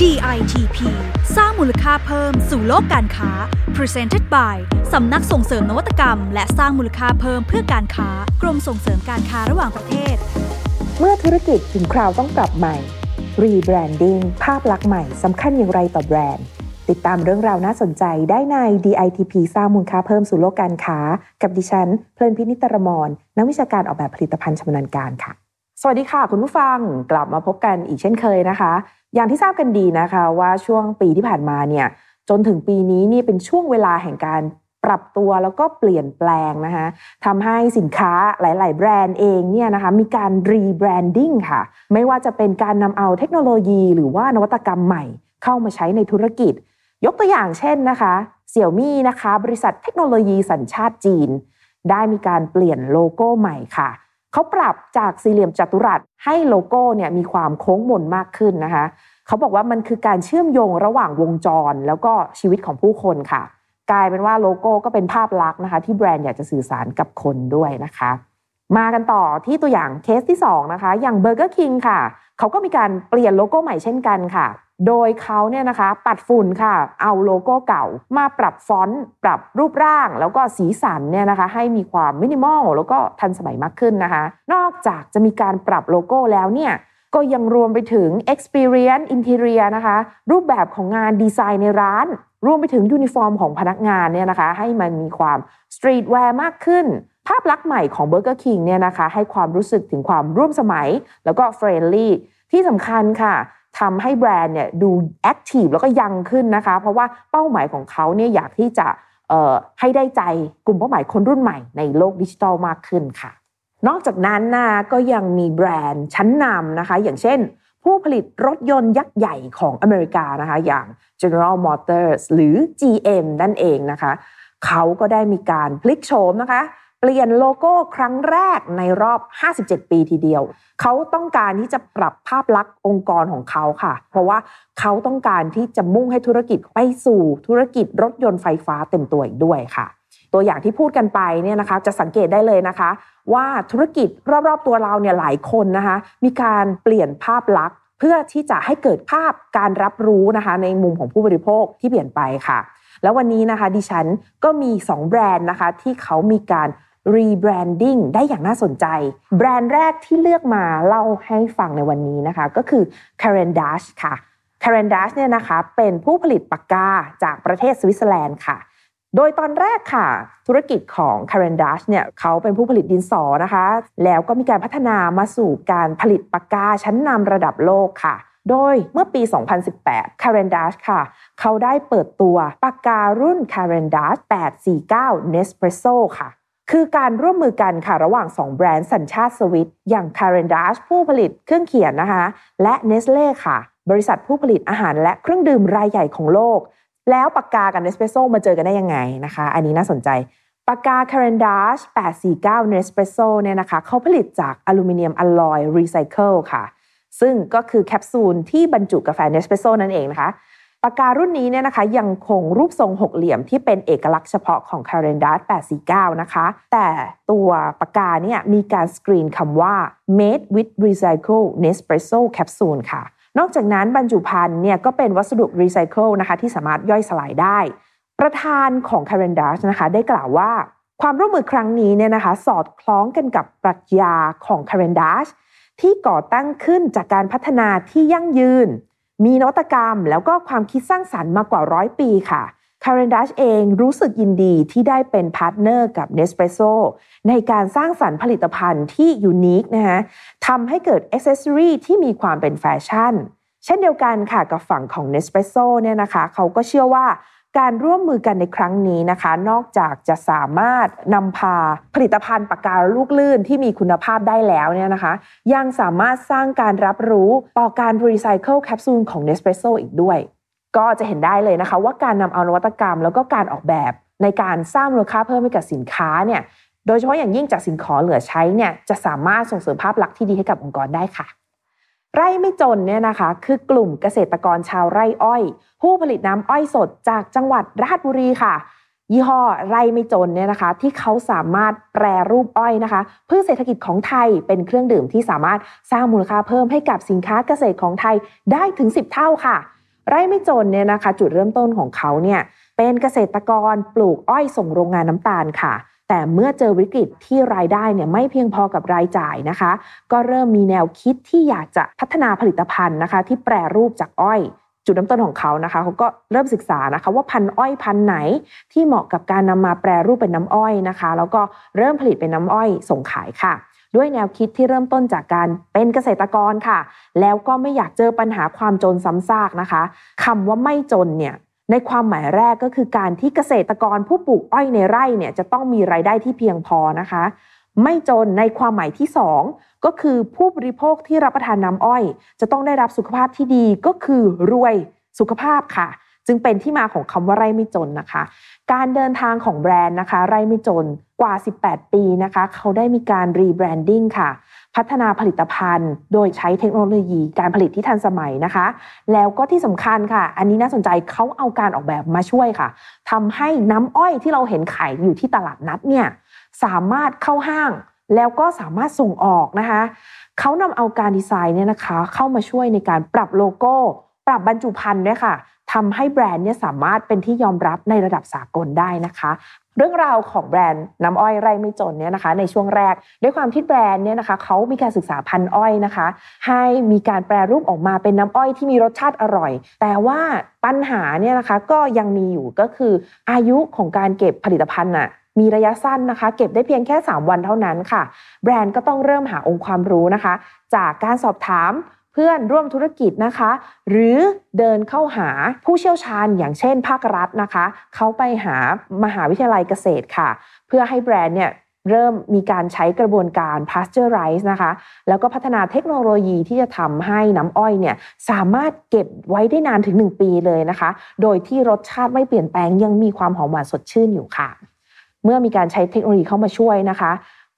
DITP สร้างมูลค่าเพิ่มสู่โลกการค้า Presented by สำนักส่งเสริมนวัตกรรม และสร้างมูลค่าเพิ่มเพื่อการค้ากรมส่งเสริมการค้าระหว่างประเทศ เมื่อธุรกิจถึงคราวต้องปรับใหม่ Rebranding ภาพลักษณ์ใหม่สำคัญอย่างไรต่อแบรนด์ ติดตามเรื่องราวน่าสนใจได้ใน DITP สร้างมูลค่าเพิ่มสู่โลกการค้า กับดิฉัน เพลินพินิตรมรนักวิชาการออกแบบผลิตภัณฑ์ชำนาญการค่ะ สวัสดีค่ะ คุณผู้ฟังกลับมาพบกันอีกเช่นเคยนะคะ อย่างที่ทราบกันดีนะคะว่าช่วงปีที่ผ่านมาเนี่ยจนถึงปีนี้นี่เป็นช่วงเวลาแห่งการปรับตัวแล้วก็เปลี่ยนแปลงนะคะทำให้สินค้าหลาย ๆ แบรนด์เองเนี่ยนะคะมีการ rebranding ค่ะ ไม่ว่าจะเป็นการนำเอาเทคโนโลยีหรือว่านวัตกรรมใหม่เข้ามาใช้ในธุรกิจ ยกตัวอย่างเช่นนะคะเสี่ยวมี่นะคะ บริษัทเทคโนโลยีสัญชาติจีน ได้มีการเปลี่ยนโลโก้ใหม่ค่ะเขาปรับจากสี่เหลี่ยมจัตุรัสให้โลโก้เนี่ยมีความโค้งมนมากขึ้นนะคะ เขาบอกว่ามันคือการเชื่อมโยงระหว่างวงจร แล้วก็ชีวิตของผู้คนค่ะ กลายเป็นว่าโลโก้ก็เป็นภาพลักษณ์นะคะ ที่แบรนด์อยากจะสื่อสารกับคนด้วยนะคะ มากันต่อที่ตัวอย่างเคสที่ 2 นะคะ อย่าง Burger King ค่ะ เขาก็มีการเปลี่ยนโลโก้ใหม่เช่นกันค่ะ โดยเขาเนี่ยนะคะ ปัดฝุ่นค่ะ เอาโลโก้เก่ามาปรับฟอนต์ปรับรูปร่าง แล้วก็สีสันเนี่ยนะคะ ให้มีความมินิมอลแล้วก็ทันสมัยมากขึ้นนะคะ นอกจากจะมีการปรับโลโก้แล้วเนี่ย ก็ยังรวมไปถึง experience interior นะคะ รูปแบบของงานดีไซน์ในร้าน รวมไปถึงยูนิฟอร์มของพนักงานเนี่ยนะคะ ให้มันมีความ streetwear มากขึ้น ภาพลักษณ์ใหม่ของ Burger King เนี่ยนะคะ ให้ความรู้สึกถึงความร่วมสมัย แล้วก็ friendlyที่สำคัญค่ะทำให้แบรนด์เนี่ยดูแอคทีฟแล้วก็ยังขึ้นนะคะ เพราะว่าเป้าหมายของเขาเนี่ยอยากที่จะให้ได้ใจกลุ่มเป้าหมายคนรุ่นใหม่ในโลกดิจิทัลมากขึ้นค่ะ นอกจากนั้นนะก็ยังมีแบรนด์ชั้นนำนะคะ อย่างเช่น ผู้ผลิตรถยนต์ยักษ์ใหญ่ของอเมริกานะคะ อย่าง General Motors หรือ GM นั่นเองนะคะ เขาก็ได้มีการพลิกโฉมนะคะ เปลี่ยนโลโก้ครั้งแรกในรอบ 57 ปีทีเดียว เขาต้องการที่จะปรับภาพลักษณ์องค์กรของเขาค่ะ เพราะว่าเขาต้องการที่จะมุ่งให้ธุรกิจไปสู่ธุรกิจรถยนต์ไฟฟ้าเต็มตัวอีกด้วยค่ะ ตัวอย่างที่พูดกันไปเนี่ยนะคะจะสังเกตได้เลยนะคะ ว่าธุรกิจรอบๆตัวเราเนี่ยหลายคนนะคะมีการเปลี่ยนภาพลักษณ์ เพื่อที่จะให้เกิดภาพการรับรู้นะคะในมุมของผู้บริโภคที่เปลี่ยนไปค่ะ แล้ววันนี้นะคะดิฉันก็มี 2 แบรนด์นะคะที่เขามีการ rebranding ได้อย่างน่าสนใจ แบรนด์แรกที่เลือกมาเล่าให้ฟังในวันนี้นะคะ ก็คือ Karen Dash ค่ะ Karen Dash เนี่ยนะคะเป็นผู้ผลิตปากกาจากประเทศสวิตเซอร์แลนด์ค่ะ โดยตอนแรกค่ะ ธุรกิจของ Karen Dash เนี่ยเขาเป็นผู้ผลิตดินสอนะคะ แล้วก็มีการพัฒนามาสู่การผลิตปากกาชั้นนำระดับโลกค่ะ โดยเมื่อปี 2018 Karen Dash ค่ะ เขาได้เปิดตัวปากการุ่น Karen Dash 849 Nespresso ค่ะคือการร่วมมือกันค่ะระหว่าง 2 แบรนด์สัญชาติสวิตอย่าง Karen Dash ผู้ผลิตเครื่องเขียนนะคะ และ Nestle ค่ะ บริษัทผู้ผลิตอาหารและเครื่องดื่มรายใหญ่ของโลก แล้วปากกากับ Nespresso มาเจอกันได้ยังไงนะคะ อันนี้น่าสนใจปากกา Karen Dash 849 Nespresso เนี่ยนะคะเขาผลิตจากอลูมิเนียมอลลอยรีไซเคิลค่ะ ซึ่งก็คือแคปซูลที่บรรจุกาแฟ Nespresso นั่นเองนะคะปากการุ่นนี้เนี่ยนะคะยังคงรูปทรงหกเหลี่ยมที่เป็นเอกลักษณ์เฉพาะของ c a r e n d a s 849 นะคะ แต่ตัวปากกาเนี่ยมีการสกรีนคำว่า made with recycled Nespresso capsule ค่ะ นอกจากนั้นบรรจุภัณฑ์เนี่ยก็เป็นวัสดุรีไซเคิลนะคะที่สามารถย่อยสลายได้ ประธานของ c a r e n d a s นะคะได้กล่าวว่าความร่วมมือครั้งนี้เนี่ยนะคะสอดคล้องกันกับปรัชญาของ c a r e n d a s ที่ก่อตั้งขึ้นจากการพัฒนาที่ยั่งยืน มีนวัตกรรมแล้วก็ความคิดสร้างสรรค์มากกว่าร้อยปีค่ะ c a r e n d a s เองรู้สึกยินดีที่ได้เป็น partner กับ Nespresso ในการสร้างสรรค์ผลิตภัณฑ์ที่ unique นะคะทำให้เกิดอ c เซสซอรีที่มีความเป็นแฟชั่น เช่นเดียวกันค่ะกับฝั่งของ Nespresso เนี่ยนะคะเขาก็เชื่อว่าการร่วมมือกันในครั้งนี้นะคะ นอกจากจะสามารถนำพาผลิตภัณฑ์ปากกาลูกลื่นที่มีคุณภาพได้แล้วเนี่ยนะคะ ยังสามารถสร้างการรับรู้ต่อการรีไซเคิลแคปซูลของ Nespresso อีกด้วย ก็จะเห็นได้เลยนะคะ ว่าการนำเอานวัตกรรม แล้วก็การออกแบบในการสร้างมูลค่าเพิ่มให้กับสินค้าเนี่ยโดยเฉพาะอย่างยิ่งจากสินค้าเหลือใช้เนี่ยจะสามารถส่งเสริมภาพลักษณ์ที่ดีให้กับองค์กรได้ค่ะ ไร่ไม่จนเนี่ยนะคะ คือกลุ่มเกษตรกรชาวไร่อ้อย ผู้ผลิตน้ำอ้อยสดจากจังหวัดราชบุรีค่ะ ยี่ห้อไร่ไม่จนเนี่ยนะคะ ที่เขาสามารถแปรรูปอ้อยนะคะเพื่อเศรษฐกิจของไทยเป็นเครื่องดื่มที่สามารถสร้างมูลค่าเพิ่มให้กับสินค้าเกษตรของไทยได้ถึง 10 เท่าค่ะ ไร่ไม่จนเนี่ยนะคะ จุดเริ่มต้นของเขาเนี่ยเป็นเกษตรกรปลูกอ้อยส่งโรงงานน้ำตาลค่ะ แต่เมื่อเจอวิกฤตที่รายได้เนี่ยไม่เพียงพอกับรายจ่ายนะคะ ก็เริ่มมีแนวคิดที่อยากจะพัฒนาผลิตภัณฑ์นะคะ ที่แปรรูปจากอ้อยจุดเริ่มต้นของเขานะคะเขาก็เริ่มศึกษานะคะ ว่าพันอ้อยพันไหนที่เหมาะกับการนำมาแปรรูปเป็นน้ำอ้อยนะคะ แล้วก็เริ่มผลิตเป็นน้ำอ้อยส่งขายค่ะ ด้วยแนวคิดที่เริ่มต้นจากการเป็นเกษตรกรค่ะ แล้วก็ไม่อยากเจอปัญหาความจนซ้ำซากนะคะคำว่าไม่จนเนี่ยในความหมายแรกก็คือการที่เกษตรกรผู้ปลูกอ้อยในไร่เนี่ยจะต้องมีรายได้ที่เพียงพอนะคะ ไม่จนในความหมายที่ 2 ก็คือผู้บริโภคที่รับประทานน้ำอ้อย จะต้องได้รับสุขภาพที่ดีก็คือรวยสุขภาพค่ะ จึงเป็นที่มาของคำว่าไร่ไม่จนนะคะ การเดินทางของแบรนด์นะคะ ไร่ไม่จนกว่า 18 ปีนะคะ เขาได้มีการ rebranding ค่ะ พัฒนาผลิตภัณฑ์ โดยใช้เทคโนโลยีการผลิตที่ทันสมัยนะคะ แล้วก็ที่สำคัญค่ะ อันนี้น่าสนใจเขาเอาการออกแบบมาช่วยค่ะทำให้น้ำอ้อยที่เราเห็นขายอยู่ที่ตลาดนัดเนี่ยสามารถเข้าห้างแล้วก็สามารถส่งออกนะคะ เขานำเอาการดีไซน์เนี่ยนะคะ เข้ามาช่วยในการปรับโลโก้ ปรับบรรจุภัณฑ์ด้วยค่ะ ทำให้แบรนด์เนี่ยสามารถเป็นที่ยอมรับในระดับสากลได้นะคะ เรื่องราวของแบรนด์น้ำอ้อยไร่ไม่จนเนี่ยนะคะ ในช่วงแรก ด้วยความที่แบรนด์เนี่ยนะคะเขามีการศึกษาพันธุ์อ้อยนะคะ ให้มีการแปรรูปออกมาเป็นน้ำอ้อยที่มีรสชาติอร่อย แต่ว่าปัญหาเนี่ยนะคะก็ยังมีอยู่ก็คืออายุของการเก็บผลิตภัณฑ์น่ะมีระยะสั้นนะคะ เก็บได้เพียงแค่ 3 วันเท่านั้นค่ะ แบรนด์ก็ต้องเริ่มหาองค์ความรู้นะคะ จากการสอบถาม เพื่อนร่วมธุรกิจนะคะ หรือเดินเข้าหาผู้เชี่ยวชาญอย่างเช่นภาครัฐนะคะ เขาไปหามหาวิทยาลัยเกษตรค่ะ เพื่อให้แบรนด์เนี่ยเริ่มมีการใช้กระบวนการ pasteurize นะคะ แล้วก็พัฒนาเทคโนโลยีที่จะทำให้น้ำอ้อยเนี่ยสามารถเก็บไว้ได้นานถึง 1 ปีเลยนะคะ โดยที่รสชาติไม่เปลี่ยนแปลงยังมีความหอมหวานสดชื่นอยู่ค่ะ เมื่อมีการใช้เทคโนโลยีเข้ามาช่วยนะคะ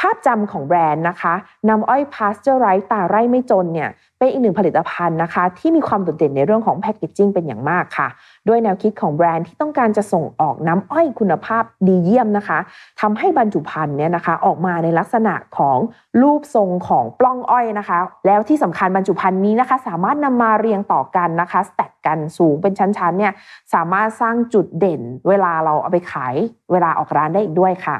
ภาพจำของแบรนด์นะคะน้ำอ้อยพาสเจอร์ไรส์ตราไร่ไม่จนเนี่ยเป็นอีกหนึ่งผลิตภัณฑ์นะคะ ที่มีความโดดเด่นในเรื่องของ packaging เป็นอย่างมากค่ะ ด้วยแนวคิดของแบรนด์ที่ต้องการจะส่งออกน้ำอ้อยคุณภาพดีเยี่ยมนะคะทำให้บรรจุภัณฑ์เนี่ยนะคะออกมาในลักษณะของรูปทรงของปล้องอ้อยนะคะ แล้วที่สำคัญบรรจุภัณฑ์นี้นะคะ สามารถนำมาเรียงต่อกันนะคะ stack กันสูงเป็นชั้นๆเนี่ยสามารถสร้างจุดเด่น เวลาเราเอาไปขายเวลาออกร้านได้อีกด้วยค่ะ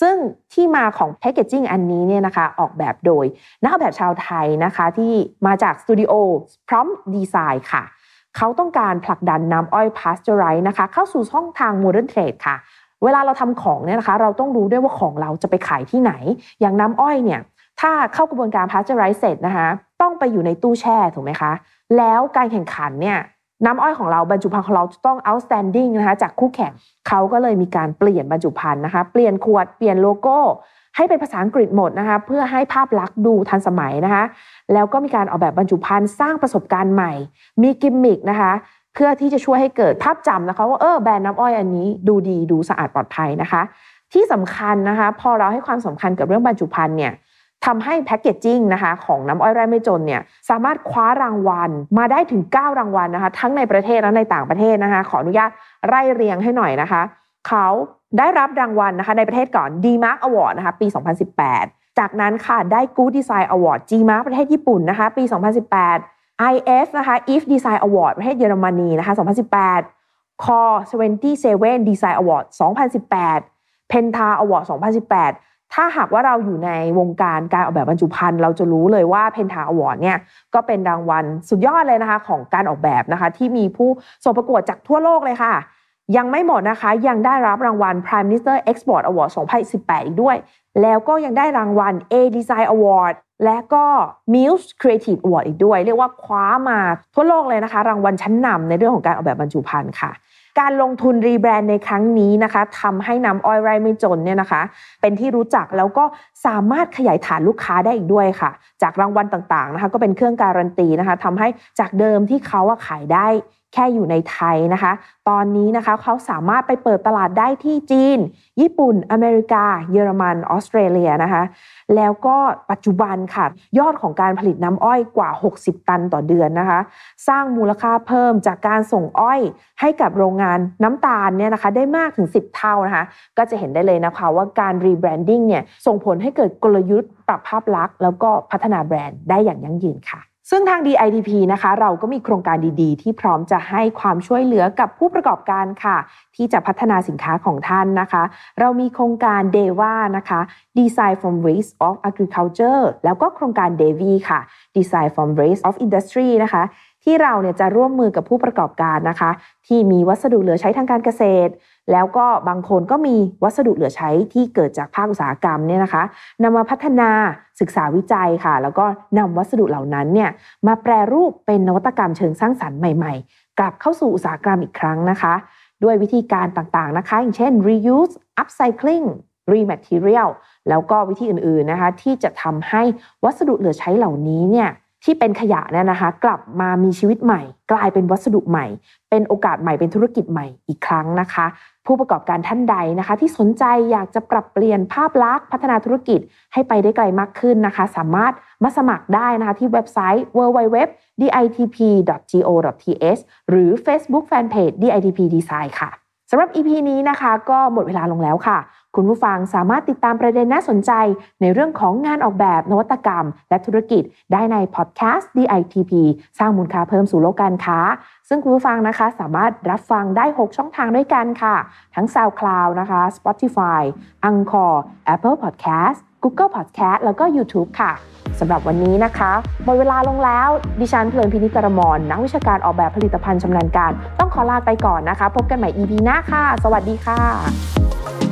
ซึ่งที่มาของ packaging อันนี้เนี่ยนะคะออกแบบโดยนักออกแบบชาวไทยนะคะที่มาจากสตูดิโอ Prompt Design ค่ะ เขาต้องการผลักดันน้ำอ้อยพาสเจอร์ไรส์นะคะ เข้าสู่ช่องทาง modern trade ค่ะ เวลาเราทำของเนี่ยนะคะ เราต้องรู้ด้วยว่าของเราจะไปขายที่ไหน อย่างน้ำอ้อยเนี่ยถ้าเข้ากระบวนการพาสเจอร์ไรส์เสร็จนะคะ ต้องไปอยู่ในตู้แช่ถูกไหมคะ แล้วการแข่งขันเนี่ย น้ำอ้อยของเราบรรจุภัณฑ์ของเราจะต้อง outstanding นะคะจากคู่แข่งเขาก็เลยมีการเปลี่ยนบรรจุภัณฑ์นะคะ เปลี่ยนขวดเปลี่ยนโลโก้ ให้เป็นภาษาอังกฤษหมดนะคะเพื่อให้ภาพลักษณ์ดูทันสมัยนะคะ แล้วก็มีการออกแบบบรรจุภัณฑ์สร้างประสบการณ์ใหม่ มีกิมมิกนะคะเพื่อที่จะช่วยให้เกิดภาพจำนะคะว่าเออแบรนด์น้ำอ้อยอันนี้ดูดีดูสะอาดปลอดภัยนะคะ ที่สำคัญนะคะ พอเราให้ความสำคัญกับเรื่องบรรจุภัณฑ์เนี่ย ทำให้แพคเกจจิ้งนะคะของน้ำอ้อยไร่ไม่จนเนี่ยสามารถคว้ารางวัลมาได้ถึง 9 รางวัลนะคะ ทั้งในประเทศและในต่างประเทศนะคะ ขออนุญาตไล่เรียงให้หน่อยนะคะ เขาได้รับรางวัลนะคะในประเทศก่อน D-Mark Award นะคะปี 2018 จากนั้นค่ะได้ Good Design Award G-Mark ประเทศญี่ปุ่นนะคะปี 2018 IF นะคะ IF Design Award ประเทศเยอรมนีนะคะ 2018 Core 27 Design Award 2018 Penta Award 2018 ถ้าหากว่าเราอยู่ในวงการการออกแบบบรรจุภัณฑ์เราจะรู้เลยว่า Penta Award เนี่ยก็เป็นรางวัลสุดยอดเลยนะคะของการออกแบบนะคะ ที่มีผู้ส่งประกวดจากทั่วโลกเลยค่ะ ยังไม่หมดนะคะ ยังได้รับรางวัล Prime Minister Export Award 2018 อีกด้วย แล้วก็ยังได้รางวัล A Design Award และก็ Muse Creative Award อีกด้วย เรียกว่าคว้ามาทั่วโลกเลยนะคะ รางวัลชั้นนำในเรื่องของการออกแบบบรรจุภัณฑ์ค่ะ การลงทุนรีแบรนด์ในครั้งนี้นะคะทำให้น้ำอ้อยไร่ไม่จนเนี่ยนะคะ เป็นที่รู้จักแล้วก็สามารถขยายฐานลูกค้าได้อีกด้วยค่ะ จากรางวัลต่างๆนะคะ ก็เป็นเครื่องการันตีนะคะทำให้จากเดิมที่เขาขายได้ แค่อยู่ในไทยนะคะ ตอนนี้นะคะเขาสามารถไปเปิดตลาดได้ที่จีน ญี่ปุ่น อเมริกา เยอรมัน ออสเตรเลียนะคะ แล้วก็ปัจจุบันค่ะ ยอดของการผลิตน้ำอ้อยกว่า 60 ตันต่อเดือนนะคะ สร้างมูลค่าเพิ่มจากการส่งอ้อยให้กับโรงงานน้ำตาลเนี่ยนะคะ ได้มากถึง 10 เท่านะคะ ก็จะเห็นได้เลยนะคะว่าการ rebranding เนี่ยส่งผลให้เกิดกลยุทธ์ปรับภาพลักษณ์แล้วก็พัฒนาแบรนด์ได้อย่างยั่งยืนค่ะ ซึ่งทาง DITP นะคะ เราก็มีโครงการดีๆ ที่พร้อมจะให้ความช่วยเหลือกับผู้ประกอบการค่ะ ที่จะพัฒนาสินค้าของท่านนะคะ เรามีโครงการ DEWA นะคะ Design from Waste of Agriculture แล้วก็โครงการ DEWI ค่ะ Design from Waste of Industry นะคะ ที่เราเนี่ยจะร่วมมือกับผู้ประกอบการนะคะ ที่มีวัสดุเหลือใช้ทางการเกษตร แล้วก็บางคนก็มีวัสดุเหลือใช้ที่เกิดจากภาคอุตสาหกรรมเนี่ยนะคะนำมาพัฒนาศึกษาวิจัยค่ะ แล้วก็นำวัสดุเหล่านั้นเนี่ยมาแปรรูปเป็นนวัตกรรมเชิงสร้างสรรค์ใหม่ๆ กลับเข้าสู่อุตสาหกรรมอีกครั้งนะคะ ด้วยวิธีการต่างๆนะคะ อย่างเช่น reuse upcycling rematerial แล้วก็วิธีอื่นๆนะคะ ที่จะทำให้วัสดุเหลือใช้เหล่านี้เนี่ย ที่เป็นขยะเนี่ยนะคะ กลับมามีชีวิตใหม่ กลายเป็นวัสดุใหม่ เป็นโอกาสใหม่เป็นธุรกิจใหม่อีกครั้งนะคะ ผู้ประกอบการท่านใดนะคะ ที่สนใจอยากจะปรับเปลี่ยนภาพลักษณ์พัฒนาธุรกิจให้ไปได้ไกลมากขึ้นนะคะ สามารถมาสมัครได้นะคะที่เว็บไซต์ www.ditp.go.th หรือ Facebook Fanpage DITP Design ค่ะสำหรับ EP นี้นะคะ ก็หมดเวลาลงแล้วค่ะ คุณผู้ฟังสามารถติดตามประเด็นน่าสนใจในเรื่องของงานออกแบบนวัตกรรม และธุรกิจได้ในพอดแคสต์ DITP สร้างมูลค่าเพิ่มสู่โลกการค้า ซึ่งคุณผู้ฟังนะคะสามารถรับฟังได้ 6 ช่องทางด้วยกันค่ะ ทั้ง SoundCloud นะคะ Spotify Anchor Apple Podcast Google Podcast แล้วก็ YouTube ค่ะสำหรับวันนี้นะคะหมดเวลาลงแล้ว ดิฉันเพลินพินิจกรมรนักวิชาการออกแบบผลิตภัณฑ์ชำนาญการ ต้องขอลาไปก่อนนะคะ พบกันใหม่ EP หน้าค่ะ สวัสดีค่ะ